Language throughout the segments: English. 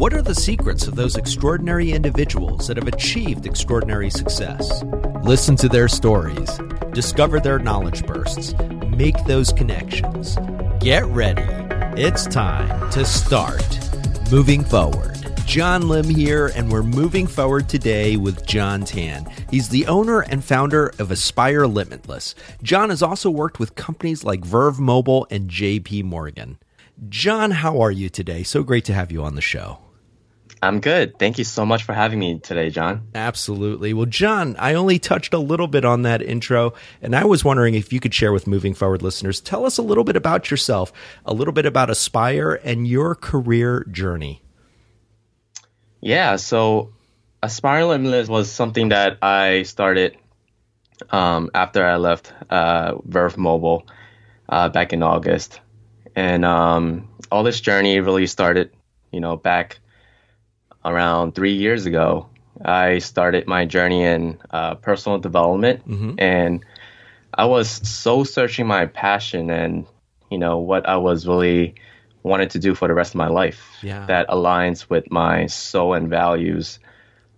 What are the secrets of those extraordinary individuals that have achieved extraordinary success? Listen to their stories, discover their knowledge bursts, make those connections. Get ready. It's time to start moving forward. John Lim here, and we're moving forward today with John Tan. He's the owner and founder of Aspire Limitless. John has also worked with companies like Verve Mobile and JP Morgan. John, how are you today? So great to have you on the show. I'm good. Thank you so much for having me today, John. Absolutely. Well, John, I only touched a little bit on that intro, and I was wondering if you could share with moving forward listeners, tell us a little bit about yourself, a little bit about Aspire and your career journey. Yeah, so Aspire Limitless was something that I started um, after I left uh, Verve Mobile uh, back in August, and um, all this journey really started, you know, back around three years ago. I started my journey in uh, personal development, mm-hmm. and I was so searching my passion and you know what I was really wanted to do for the rest of my life yeah. that aligns with my soul and values.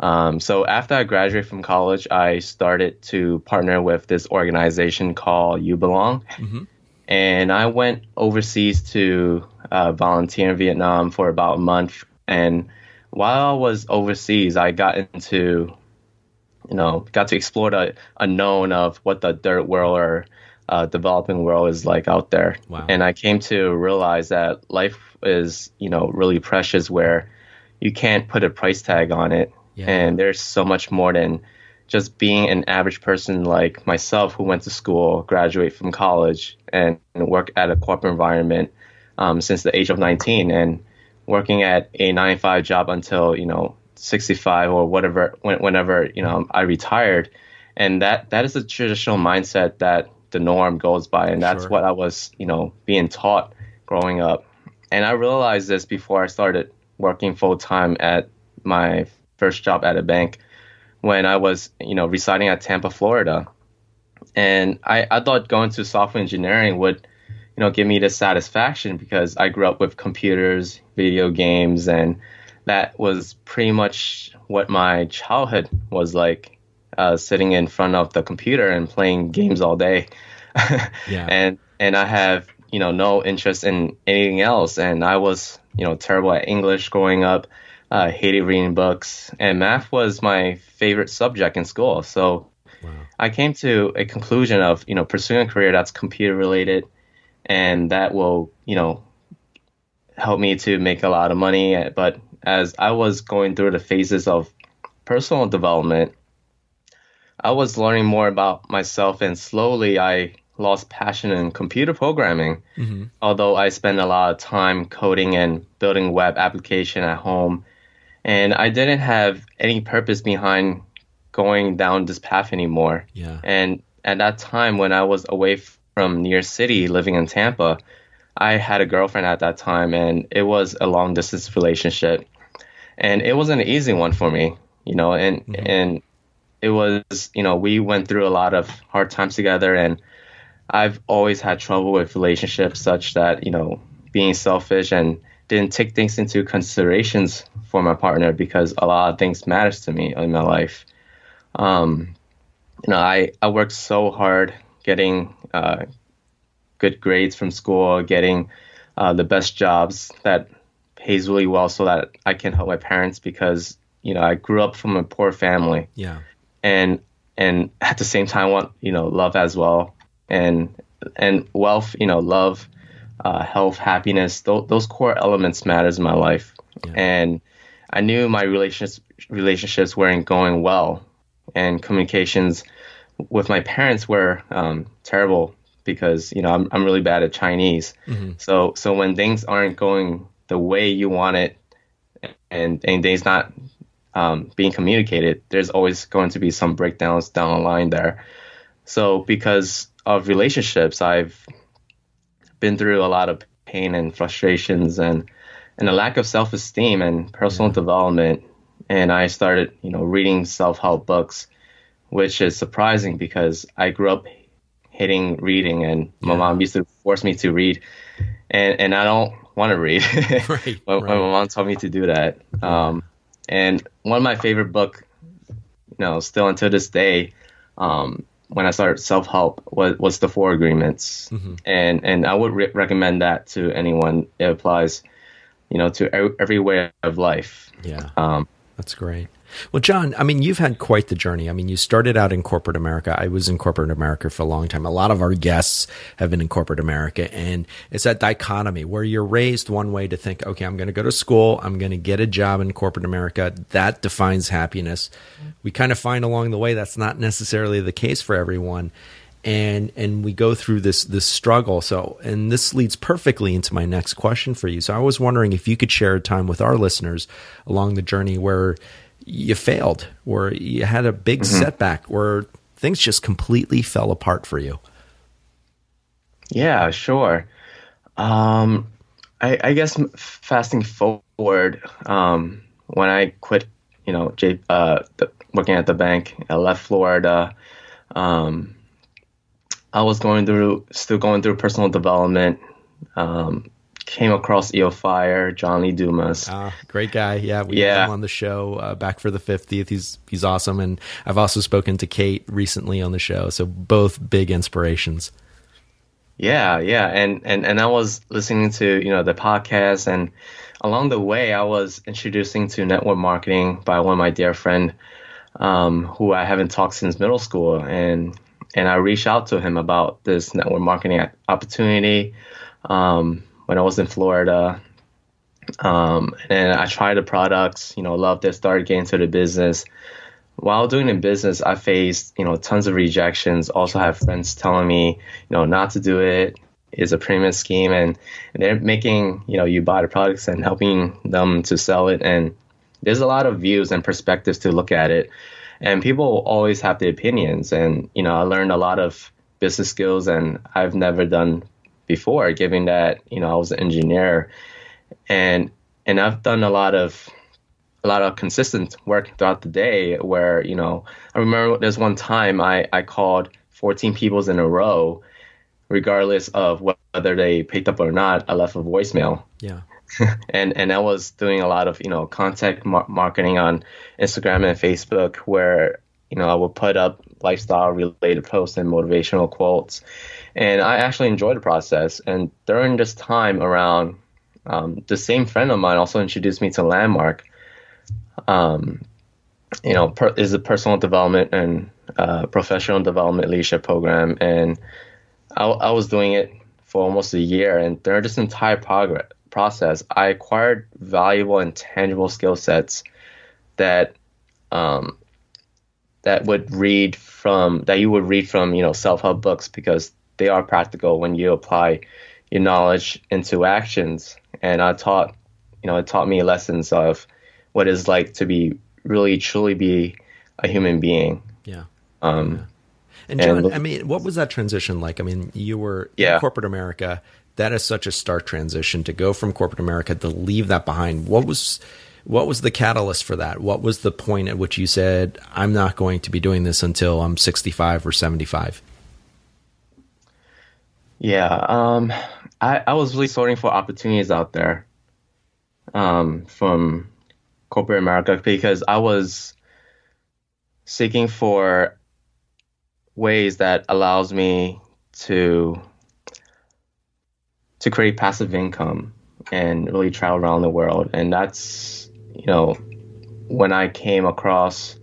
Um, so after I graduated from college, I started to partner with this organization called uBelong. Mm-hmm. And I went overseas to uh, volunteer in Vietnam for about a month. And while I was overseas, I got into, you know, got to explore the unknown of what the dirt world or uh, developing world is like out there. Wow. And I came to realize that life is, you know, really precious where you can't put a price tag on it. Yeah. And there's so much more than just being an average person like myself who went to school, graduate from college, and work at a corporate environment um, since the age of 19 and working at a 9 5 job until, you know, 65 or whatever, whenever, you know, I retired. And that, that is the traditional mindset that the norm goes by, and that's sure. what I was, you know, being taught growing up. And I realized this before I started working full time at my first job at a bank when I was, you know, residing at Tampa, Florida. And I, I thought going to software engineering would, you know, give me the satisfaction because I grew up with computers, video games, and that was pretty much what my childhood was like uh, sitting in front of the computer and playing games all day. yeah. And and I have you know no interest in anything else. And I was you know terrible at English growing up. Uh, hated reading books, and math was my favorite subject in school. So wow. I came to a conclusion of you know pursuing a career that's computer related, and that will you know help me to make a lot of money. But as I was going through the phases of personal development, I was learning more about myself, and slowly I lost passion in computer programming. Mm-hmm. Although I spent a lot of time coding and building web application at home, and I didn't have any purpose behind going down this path anymore. Yeah. And at that time, when I was away from New York City, living in Tampa, I had a girlfriend at that time, and it was a long distance relationship, and it wasn't an easy one for me, you know, and mm-hmm. and it was, you know, we went through a lot of hard times together and I've always had trouble with relationships such that, you know, being selfish and didn't take things into considerations for my partner because a lot of things matters to me in my life. Um, you know, I, I worked so hard getting uh, good grades from school, getting uh, the best jobs that pays really well so that I can help my parents because, you know, I grew up from a poor family. Yeah and and at the same time want you know love as well and and wealth you know love uh, health happiness th- those core elements matters in my life yeah. and i knew my relationships relationships weren't going well and communications with my parents were um, terrible because you know I'm, I'm really bad at chinese mm-hmm. so so when things aren't going the way you want it and and things not um, being communicated, there's always going to be some breakdowns down the line there. So because of relationships, I've been through a lot of pain and frustrations and and a lack of self-esteem and personal yeah. development. And I started, you know, reading self-help books, which is surprising because I grew up hating reading, and my yeah. mom used to force me to read. and and I don't want to read. right, my, right. my, mom told me to do that. Um, and one of my favorite book, you know, still until this day, um, when I started self help was was the Four Agreements, mm-hmm. and and I would re- recommend that to anyone. It applies, you know, to every way of life. Yeah, um, that's great. Well, John, I mean, you've had quite the journey. I mean, you started out in corporate America. I was in corporate America for a long time. A lot of our guests have been in corporate America. And it's that dichotomy where you're raised one way to think, okay, I'm going to go to school. I'm going to get a job in corporate America. That defines happiness. We kind of find along the way that's not necessarily the case for everyone and and we go through this this struggle so and this leads perfectly into my next question for you so i was wondering if you could share a time with our listeners along the journey where you failed or you had a big mm-hmm. setback or things just completely fell apart for you? Yeah, sure. Um, I, I, guess fasting forward, um, when I quit, you know, J, uh, the, working at the bank, I left Florida. Um, I was going through, still going through personal development. Um, came across EO Fire, John Lee Dumas. Ah, great guy. Yeah, we yeah. had him on the show uh, back for the 50th. He's he's awesome, and I've also spoken to Kate recently on the show. So both big inspirations. Yeah, yeah, and and and I was listening to you know the podcast, and along the way I was introducing to network marketing by one of my dear friend, um, who I haven't talked since middle school, and and I reached out to him about this network marketing opportunity. Um, when I was in Florida. Um, and I tried the products, you know, loved it, started getting into the business. While doing the business, I faced, you know, tons of rejections. Also have friends telling me, you know, not to do it. it. Is a pyramid scheme, and they're making, you know, you buy the products and helping them to sell it. And there's a lot of views and perspectives to look at it. And people always have the opinions. And, you know, I learned a lot of business skills and I've never done before, given that you know I was an engineer, and and I've done a lot of a lot of consistent work throughout the day. Where you know I remember there's one time I I called 14 peoples in a row, regardless of whether they picked up or not. I left a voicemail. Yeah. and and I was doing a lot of you know content mar- marketing on Instagram and Facebook, where you know I would put up lifestyle related posts and motivational quotes, and I actually enjoyed the process. And during this time around, um, the same friend of mine also introduced me to Landmark. Um, you know, per, is a personal development and uh, professional development leadership program, and I, I, was doing it for almost a year. And during this entire progress, process, I acquired valuable and tangible skill sets that um, that would read from that you would read from you know self help books because they are practical when you apply your knowledge into actions. And I taught, you know, it taught me lessons of what it's like to be really truly be a human being. Yeah. Um, yeah. And John, and, I mean, what was that transition like? I mean, you were yeah. in corporate America. That is such a stark transition to go from corporate America to leave that behind. What was what was the catalyst for that? What was the point at which you said, "I'm not going to be doing this until I'm 65 or 75"? Yeah, um, I, I was really sorting for opportunities out there um, from corporate America because I was seeking for ways that allows me to to create passive income and really travel around the world and that's you know when i came across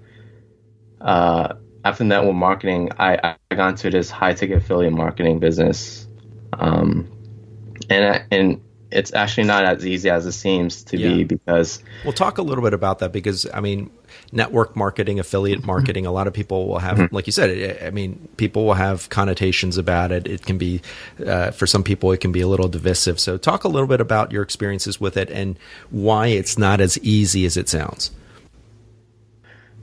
uh, after network marketing I, I got into this high ticket affiliate marketing business. Um, and I, and it's actually not as easy as it seems to yeah. be because we'll talk a little bit about that because I mean network marketing affiliate marketing a lot of people will have mm-hmm. like you said I mean people will have connotations about it it can be uh, for some people it can be a little divisive so talk a little bit about your experiences with it and why it's not as easy as it sounds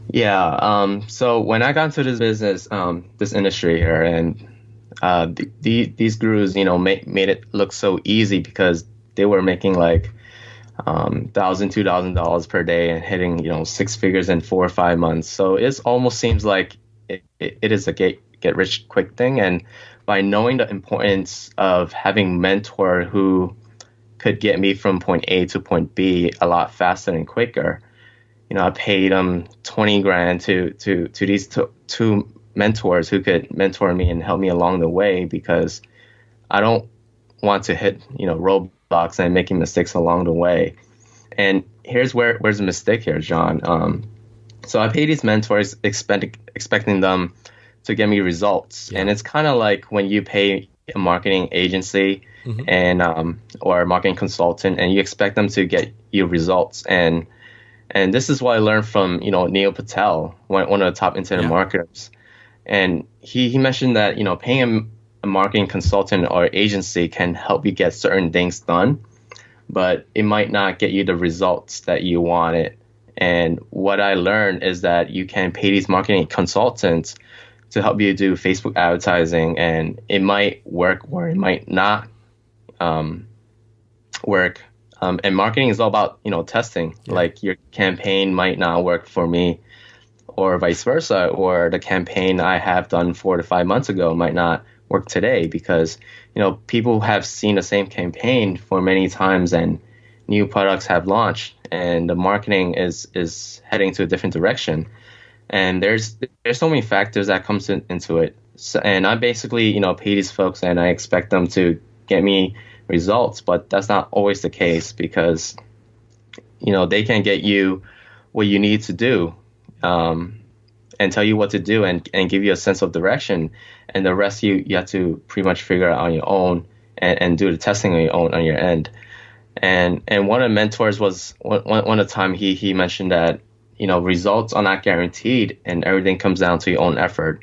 yeah um, so when I got into this business um, this industry here and uh, the, the, these gurus, you know, made, made it look so easy because they were making like um, thousand, two thousand dollars per day and hitting, you know, six figures in four or five months. So it almost seems like it, it, it is a get get rich quick thing. And by knowing the importance of having mentor who could get me from point A to point B a lot faster and quicker. You know, I paid them 20 grand to, to, to these two, two mentors who could mentor me and help me along the way because I don't want to hit, you know, roadblocks and making mistakes along the way. And here's where where's the mistake here, John. Um, so I pay these mentors expect, expecting them to get me results, yeah. and it's kind of like when you pay a marketing agency mm-hmm. and um, or a marketing consultant, and you expect them to get you results. And and this is what I learned from you know Neil Patel, one, one of the top internet yeah. marketers, and he he mentioned that you know paying a, marketing consultant or agency can help you get certain things done, but it might not get you the results that you wanted and what I learned is that you can pay these marketing consultants to help you do Facebook advertising, and it might work or it might not um, work. Um, and marketing is all about you know testing. Yeah. Like your campaign might not work for me, or vice versa, or the campaign I have done four to five months ago might not work today because you know people have seen the same campaign for many times and new products have launched and the marketing is is heading to a different direction. And there's there's so many factors that comes in, into it. So, and i basically you know pay these folks and i expect them to get me results but that's not always the case because you know they can get you what you need to do um, and tell you what to do and, and give you a sense of direction and the rest you, you have to pretty much figure out on your own and, and do the testing on your own on your end. And and one of the mentors was one one of the time he he mentioned that you know results are not guaranteed and everything comes down to your own effort.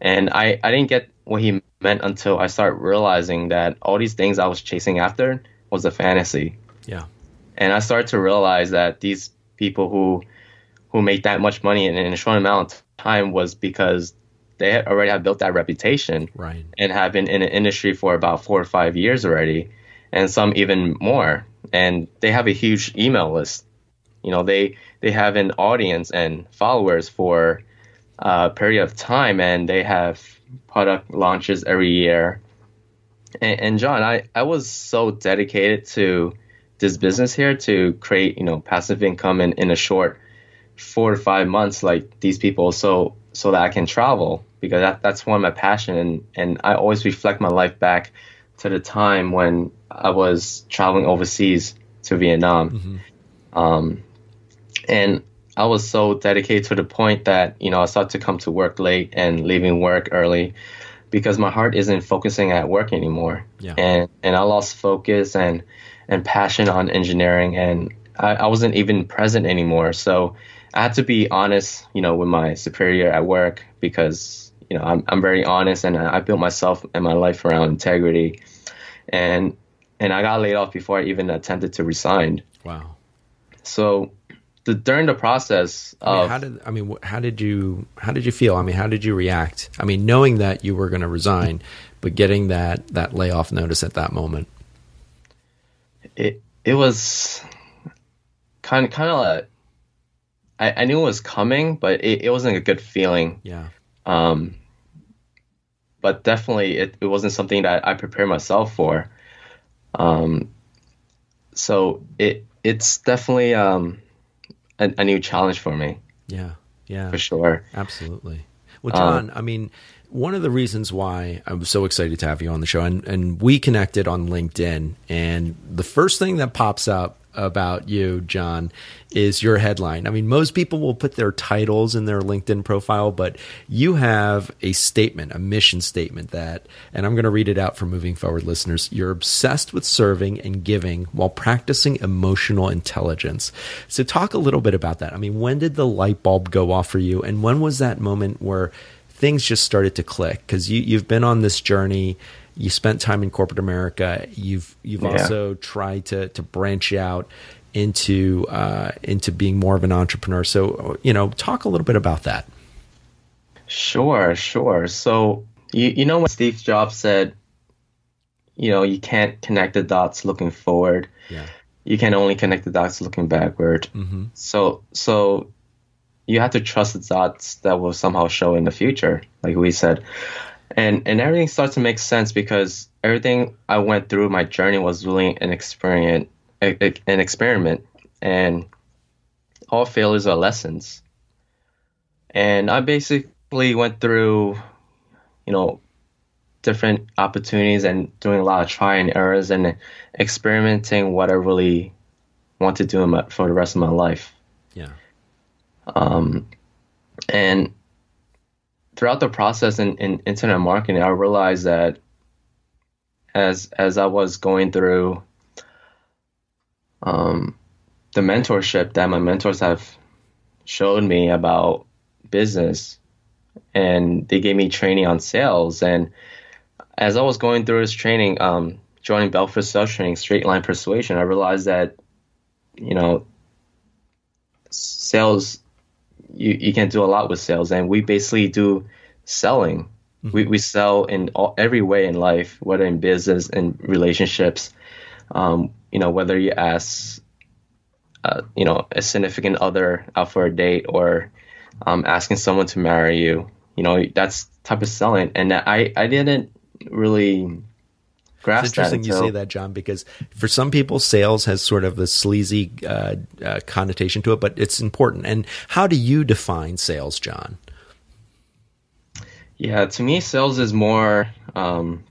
And i i didn't get what he meant until i started realizing that all these things i was chasing after was a fantasy. Yeah. And i started to realize that these people who who make that much money in, in a short amount of time was because they already have built that reputation right and have been in an industry for about four or five years already and some even more and they have a huge email list. You know, they they have an audience and followers for a period of time, and they have product launches every year. And, and John, I I was so dedicated to this business here to create you know passive income in, in a short four to five months like these people so so that I can travel because that, that's one of my passion and, and I always reflect my life back to the time when I was traveling overseas to Vietnam. Mm-hmm. Um, and I was so dedicated to the point that, you know, I started to come to work late and leaving work early because my heart isn't focusing at work anymore. Yeah. And, and I lost focus and, and passion on engineering and I, I wasn't even present anymore. So I had to be honest, you know, with my superior at work because, you know, I'm, I'm very honest and I built myself and my life around integrity. And and I got laid off before I even attempted to resign. Wow. So the, during the process I mean, how did I mean how did you how did you feel? I mean, how did you react? I mean, knowing that you were going to resign, but getting that that layoff notice at that moment. It it was kind of kind of like I, I knew it was coming, but it, it wasn't a good feeling. Yeah. Um. But definitely, it, it wasn't something that I prepared myself for. Um, so it it's definitely um, a, a, new challenge for me. Yeah, yeah, for sure, absolutely. Well, John, um, I mean, one of the reasons why I was so excited to have you on the show, and, and we connected on LinkedIn, and the first thing that pops up about you, John, is your headline. I mean, most people will put their titles in their LinkedIn profile, but you have a statement, a mission statement that, and I'm going to read it out for moving forward listeners. You're obsessed with serving and giving while practicing emotional intelligence. So, talk a little bit about that. I mean, when did the light bulb go off for you? And when was that moment where things just started to click? Because you, you've been on this journey you spent time in corporate America. You've you've yeah. also tried to to branch out into uh, into being more of an entrepreneur. So you know, talk a little bit about that. Sure, sure. So you you know when Steve Jobs said, you know, you can't connect the dots looking forward. Yeah. You can only connect the dots looking backward. Mm-hmm. So so you have to trust the dots that will somehow show in the future, like we said. And and everything starts to make sense because everything I went through my journey was really an experiment, an experiment, and all failures are lessons. And I basically went through, you know, different opportunities and doing a lot of try and errors and experimenting what I really want to do my, for the rest of my life. Yeah. Um, and throughout the process in, in internet marketing, I realized that as as I was going through um, the mentorship that my mentors have showed me about business, and they gave me training on sales. And as I was going through this training, um, joining Belfort Sales Training, Straight Line Persuasion, I realized that you know sales you, you can do a lot with sales and we basically do selling mm-hmm. we, we sell in all, every way in life whether in business and relationships um, you know whether you ask uh, you know a significant other out for a date or um, asking someone to marry you you know that's type of selling and i i didn't really it's interesting you say that, John, because for some people, sales has sort of a sleazy uh, uh, connotation to it, but it's important. And how do you define sales, John? Yeah, to me, sales is more um,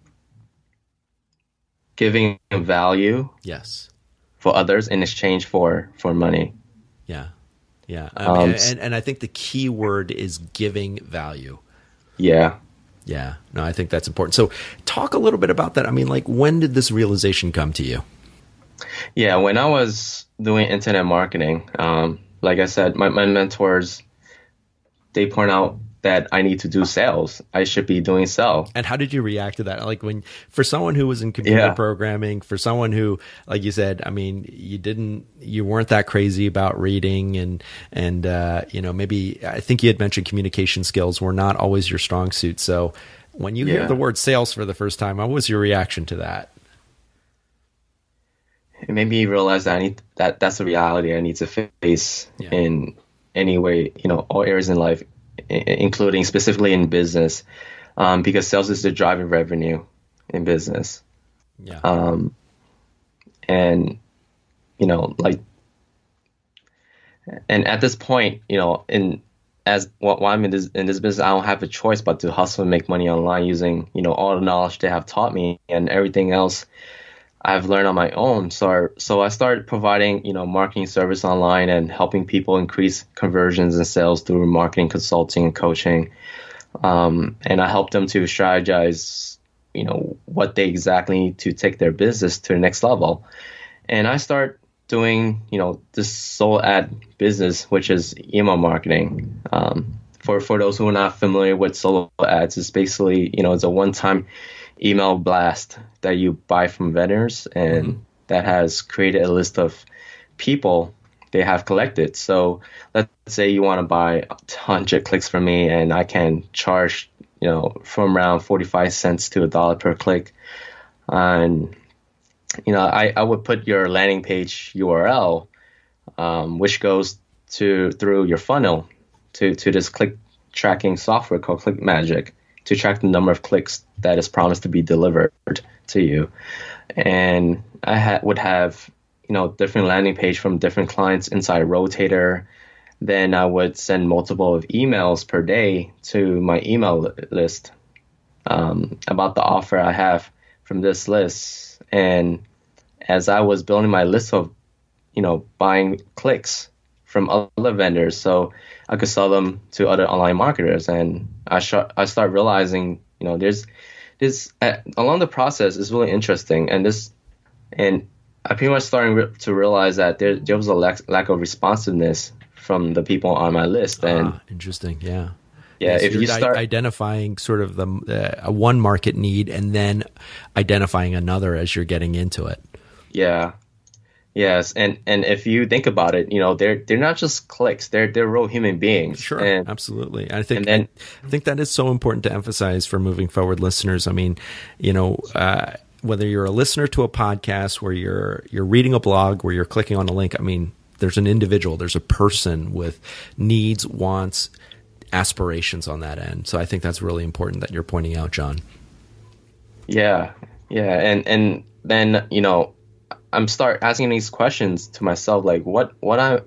giving value. Yes. For others in exchange for for money. Yeah, yeah, I mean, um, and and I think the key word is giving value. Yeah. Yeah, no, I think that's important. So, talk a little bit about that. I mean, like, when did this realization come to you? Yeah, when I was doing internet marketing, um, like I said, my, my mentors, they point out that I need to do sales. I should be doing sales. And how did you react to that? Like when for someone who was in computer yeah. programming, for someone who, like you said, I mean, you didn't, you weren't that crazy about reading, and and uh, you know maybe I think you had mentioned communication skills were not always your strong suit. So when you yeah. hear the word sales for the first time, what was your reaction to that? It made me realize that I need that that's a reality I need to face yeah. in any way, you know, all areas in life including specifically in business, um, because sales is the driving revenue in business. Yeah. Um, and you know, like, and at this point, you know, in as while I'm in this in this business, I don't have a choice but to hustle and make money online using you know all the knowledge they have taught me and everything else I've learned on my own. So, so I started providing, you know, marketing service online and helping people increase conversions and sales through marketing consulting and coaching. Um, and I helped them to strategize, you know, what they exactly need to take their business to the next level. And I start doing, you know, this solo ad business, which is email marketing. Um, for, for those who are not familiar with solo ads, it's basically, you know, it's a one-time email blast that you buy from vendors and mm-hmm. that has created a list of people they have collected. So let's say you want to buy 100 clicks from me and I can charge, you know, from around 45 cents to a dollar per click. And, you know, I, I would put your landing page URL, um, which goes to through your funnel to, to this click tracking software called ClickMagick to track the number of clicks that is promised to be delivered to you. And I ha- would have, you know, different landing page from different clients inside Rotator. Then I would send multiple of emails per day to my email list um, about the offer I have from this list. And as I was building my list of, you know, buying clicks from other vendors, so I could sell them to other online marketers. And I sh- I start realizing, you know, there's this uh, along the process is really interesting, and this and I pretty much starting re- to realize that there there was a lack lack of responsiveness from the people on my list. And ah, interesting, yeah. Yeah, if you start identifying sort of the uh, one market need and then identifying another as you're getting into it. Yeah, Yes, and and if you think about it, you know they're they're not just clicks; they're they're real human beings. Sure, and, absolutely. I think then, I, think that is so important to emphasize for moving forward, listeners. I mean, you know. Uh, whether you're a listener to a podcast, where you're you're reading a blog, where you're clicking on a link, I mean, there's an individual, there's a person with needs, wants, aspirations on that end. So I think that's really important that you're pointing out, John. Yeah, yeah, and and then you know, I'm start asking these questions to myself, like what what I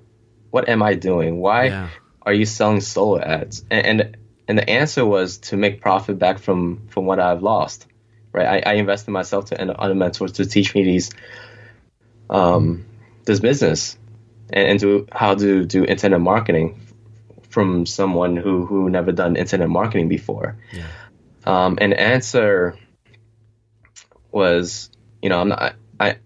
what am I doing? Why yeah. are you selling solo ads? And, and and the answer was to make profit back from from what I've lost. Right, I, I invested myself to and other mentors to teach me these um this business and, and to how to do internet marketing from someone who who never done internet marketing before. Yeah. Um, and answer was, you know, I'm not, I,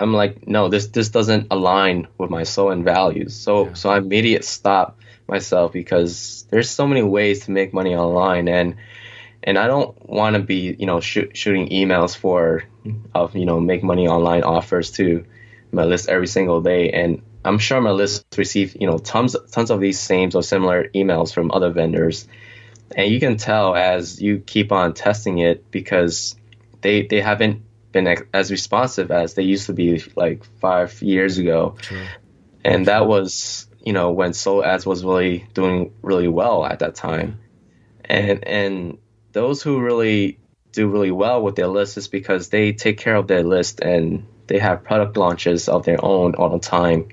I'm like, no, this this doesn't align with my soul and values. So yeah. so I immediately stop myself because there's so many ways to make money online and and I don't want to be you know sh- shooting emails for of you know make money online offers to my list every single day and I'm sure my list receive you know tons tons of these same or similar emails from other vendors, and you can tell as you keep on testing it because they they haven't been as responsive as they used to be like five years ago, True. and that was you know when Solo Ads was really doing really well at that time, and and those who really do really well with their list is because they take care of their list and they have product launches of their own all the time.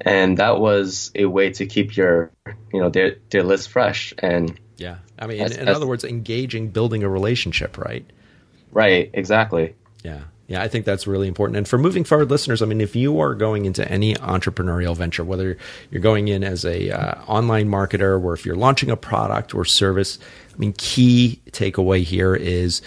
And that was a way to keep your you know their their list fresh and yeah. I mean as, in, in as, other words engaging building a relationship right? Right. Exactly yeah. Yeah i think that's really important. And for moving forward listeners i mean if you are going into any entrepreneurial venture whether you're going in as a uh, online marketer or if you're launching a product or service i mean key takeaway here is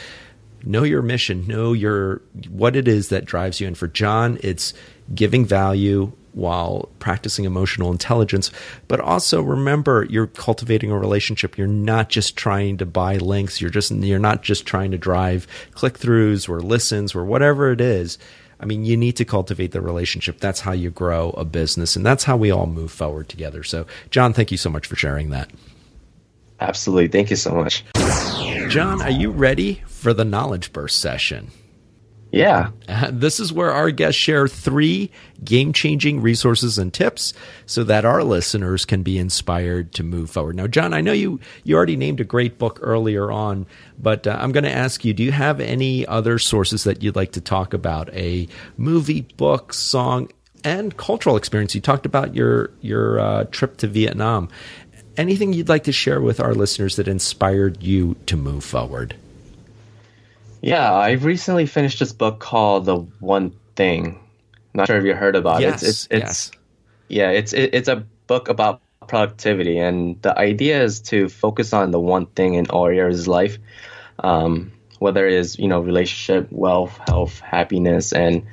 know your mission know your what it is that drives you and for john it's giving value while practicing emotional intelligence. But also remember you're cultivating a relationship. You're not just trying to buy links. You're just you're not just trying to drive click throughs or listens or whatever it is. I mean, you need to cultivate the relationship. That's how you grow a business, and that's how we all move forward together. So, John, thank you so much for sharing that. Absolutely. Thank you so much. John, are you ready for the knowledge burst session? Yeah. Uh, this is where our guests share three game changing resources and tips so that our listeners can be inspired to move forward. Now, John, I know you, you already named a great book earlier on, but uh, I'm going to ask you do you have any other sources that you'd like to talk about? A movie, book, song, and cultural experience. You talked about your, your uh, trip to Vietnam. Anything you'd like to share with our listeners that inspired you to move forward? Yeah, I recently finished this book called The One Thing. Not sure if you heard about yes, it. It's, it's, yes. yeah, it's it, it's a book about productivity, and the idea is to focus on the one thing in all areas of life, um, whether it is you know relationship, wealth, health, happiness, and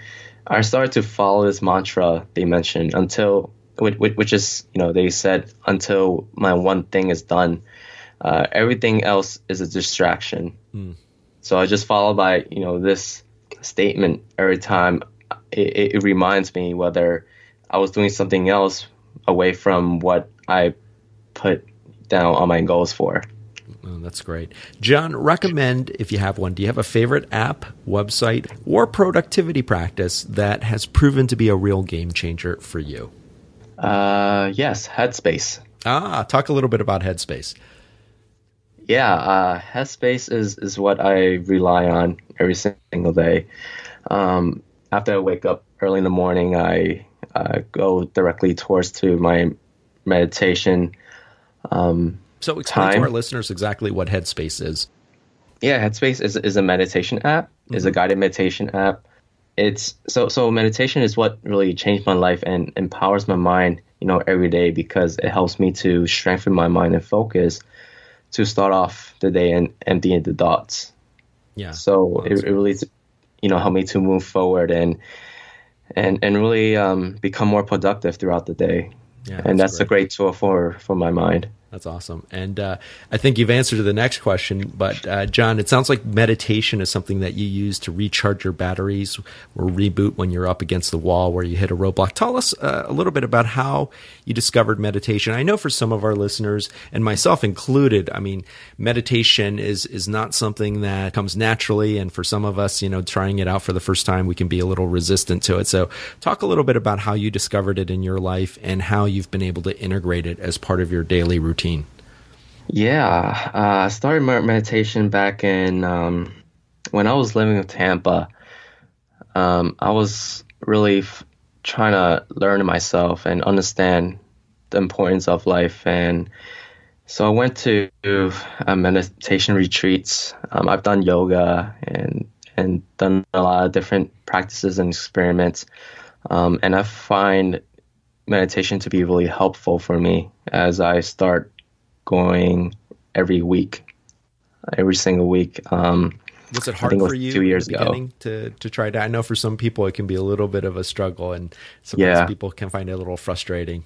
I started to follow this mantra they mentioned until which, which is you know they said until my one thing is done, uh, everything else is a distraction. Mm. So I just follow by, you know, this statement every time. It, it reminds me whether I was doing something else away from what I put down on my goals for. Oh, that's great. John, recommend if you have one. Do you have a favorite app, website, or productivity practice that has proven to be a real game changer for you? Uh, yes, Headspace. Ah, talk a little bit about Headspace yeah, uh, Headspace is is what I rely on every single day. Um, after I wake up early in the morning, I uh, go directly towards to my meditation. Um, so explain time. to our listeners exactly what Headspace is. Yeah, Headspace is is a meditation app. Mm-hmm. is a guided meditation app. It's so so meditation is what really changed my life and empowers my mind, you know, every day because it helps me to strengthen my mind and focus to start off the day and emptying the thoughts. Yeah. So it, it, really, you know, helped me to move forward and and and really um, become more productive throughout the day. Yeah, and that's, that's a great tool for for my mind. That's awesome. And uh, I think you've answered the next question. But, uh, John, it sounds like meditation is something that you use to recharge your batteries or reboot when you're up against the wall where you hit a roadblock. Tell us uh, a little bit about how you discovered meditation. I know for some of our listeners, and myself included, I mean, meditation is, is not something that comes naturally. And for some of us, you know, trying it out for the first time, we can be a little resistant to it. So, talk a little bit about how you discovered it in your life and how you've been able to integrate it as part of your daily routine routine? Yeah, uh, I started meditation back in um, when I was living in Tampa. Um, I was really f- trying to learn myself and understand the importance of life, and so I went to uh, meditation retreats. Um, I've done yoga and and done a lot of different practices and experiments, um, and I find meditation to be really helpful for me as I start going every week, every single week. Um, was it hard for you two years ago to to try to? I know for some people it can be a little bit of a struggle, and sometimes yeah. people can find it a little frustrating.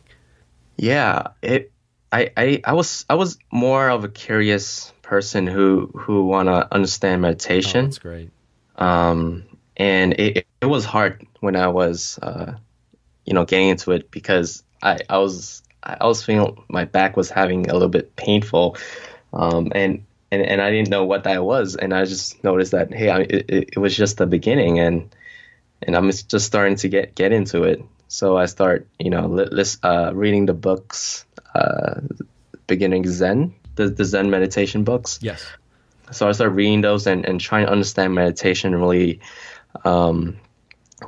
Yeah, it. I, I I was I was more of a curious person who who want to understand meditation. Oh, that's great. Um, and it it was hard when I was uh, you know getting into it because I I was I was feeling my back was having a little bit painful, um, and and and I didn't know what that was, and I just noticed that hey, I, it, it was just the beginning, and and I'm just starting to get get into it. So I start you know list, uh, reading the books, uh, beginning Zen, the the Zen meditation books. Yes. So I start reading those and, and trying to understand meditation and really um,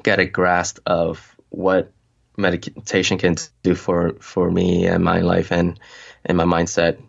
get a grasp of what meditation can do for for me and my life and and my mindset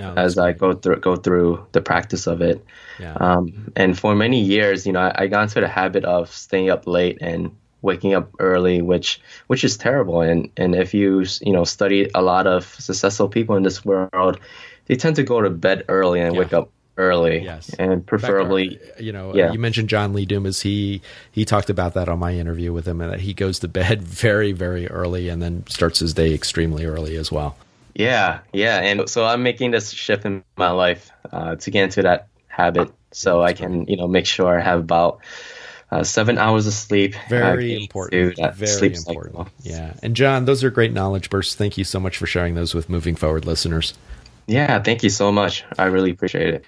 oh, as. I go through go through the practice of it. Yeah. Um, and for many years, you know, I, I, got into the habit of staying up late and waking up early, which which is terrible. And and if you you know study a lot of successful people in this world, they tend to go to bed early and yeah. wake up early. Yes, and preferably, fact, you know, yeah. you mentioned John Lee Dumas. He he talked about that on my interview with him, and that he goes to bed very very early and then starts his day extremely early as well. Yeah, yeah, and so I'm making this shift in my life uh, to get into that habit, so I can you know make sure I have about. Uh, seven hours of sleep. Very uh, important. Very important. Cycle. Yeah. And John, those are great knowledge bursts. Thank you so much for sharing those with moving forward listeners. Yeah, thank you so much. I really appreciate it.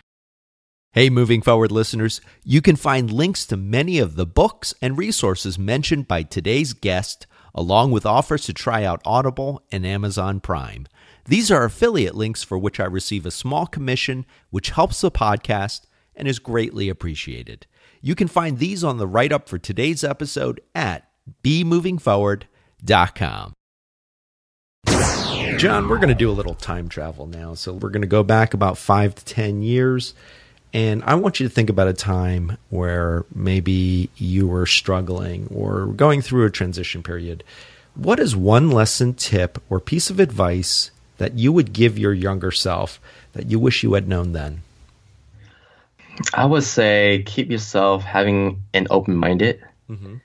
Hey, moving forward listeners, you can find links to many of the books and resources mentioned by today's guest, along with offers to try out Audible and Amazon Prime. These are affiliate links for which I receive a small commission, which helps the podcast and is greatly appreciated. You can find these on the write up for today's episode at bemovingforward.com. John, we're going to do a little time travel now. So we're going to go back about five to 10 years and I want you to think about a time where maybe you were struggling or going through a transition period. What is one lesson, tip, or piece of advice that you would give your younger self that you wish you had known then? I would say keep yourself having an open minded mm-hmm.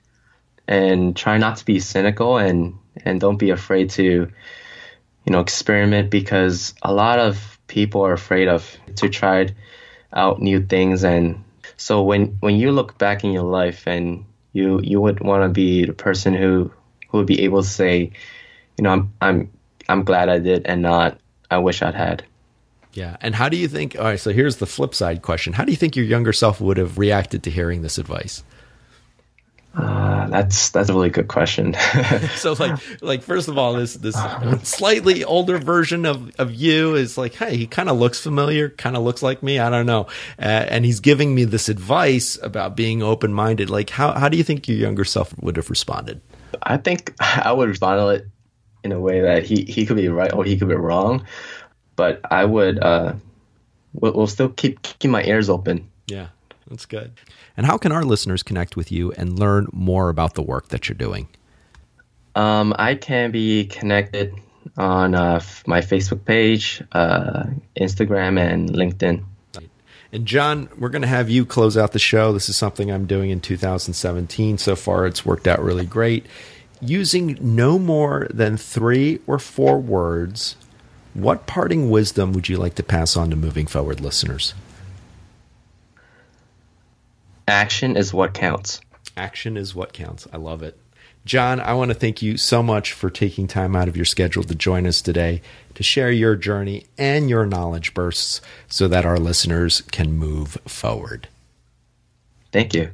and try not to be cynical and, and don't be afraid to, you know, experiment because a lot of people are afraid of to try out new things. And so when when you look back in your life and you you would want to be the person who who would be able to say you know I'm I'm I'm glad I did and not I wish I'd had. Yeah. And how do you think all right so here's the flip side question. How do you think your younger self would have reacted to hearing this advice that's that's a really good question. so like like first of all, this this slightly older version of of you is like, hey, he kind of looks familiar, kind of looks like me. I don't know, uh, and he's giving me this advice about being open minded. Like, how how do you think your younger self would have responded? I think I would respond to it in a way that he he could be right or he could be wrong, but I would uh, we'll, we'll still keep keep my ears open. Yeah, that's good. And how can our listeners connect with you and learn more about the work that you're doing? Um, I can be connected on uh, my Facebook page, uh, Instagram, and LinkedIn. And John, we're going to have you close out the show. This is something I'm doing in 2017. So far, it's worked out really great. Using no more than three or four words, what parting wisdom would you like to pass on to moving forward listeners? Action is what counts. Action is what counts. I love it. John, I want to thank you so much for taking time out of your schedule to join us today to share your journey and your knowledge bursts so that our listeners can move forward. Thank you.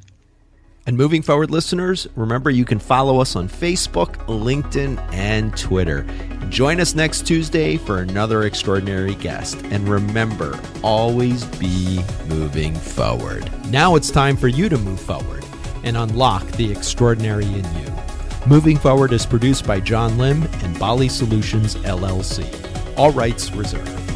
And moving forward, listeners, remember you can follow us on Facebook, LinkedIn, and Twitter. Join us next Tuesday for another extraordinary guest. And remember, always be moving forward. Now it's time for you to move forward and unlock the extraordinary in you. Moving Forward is produced by John Lim and Bali Solutions LLC. All rights reserved.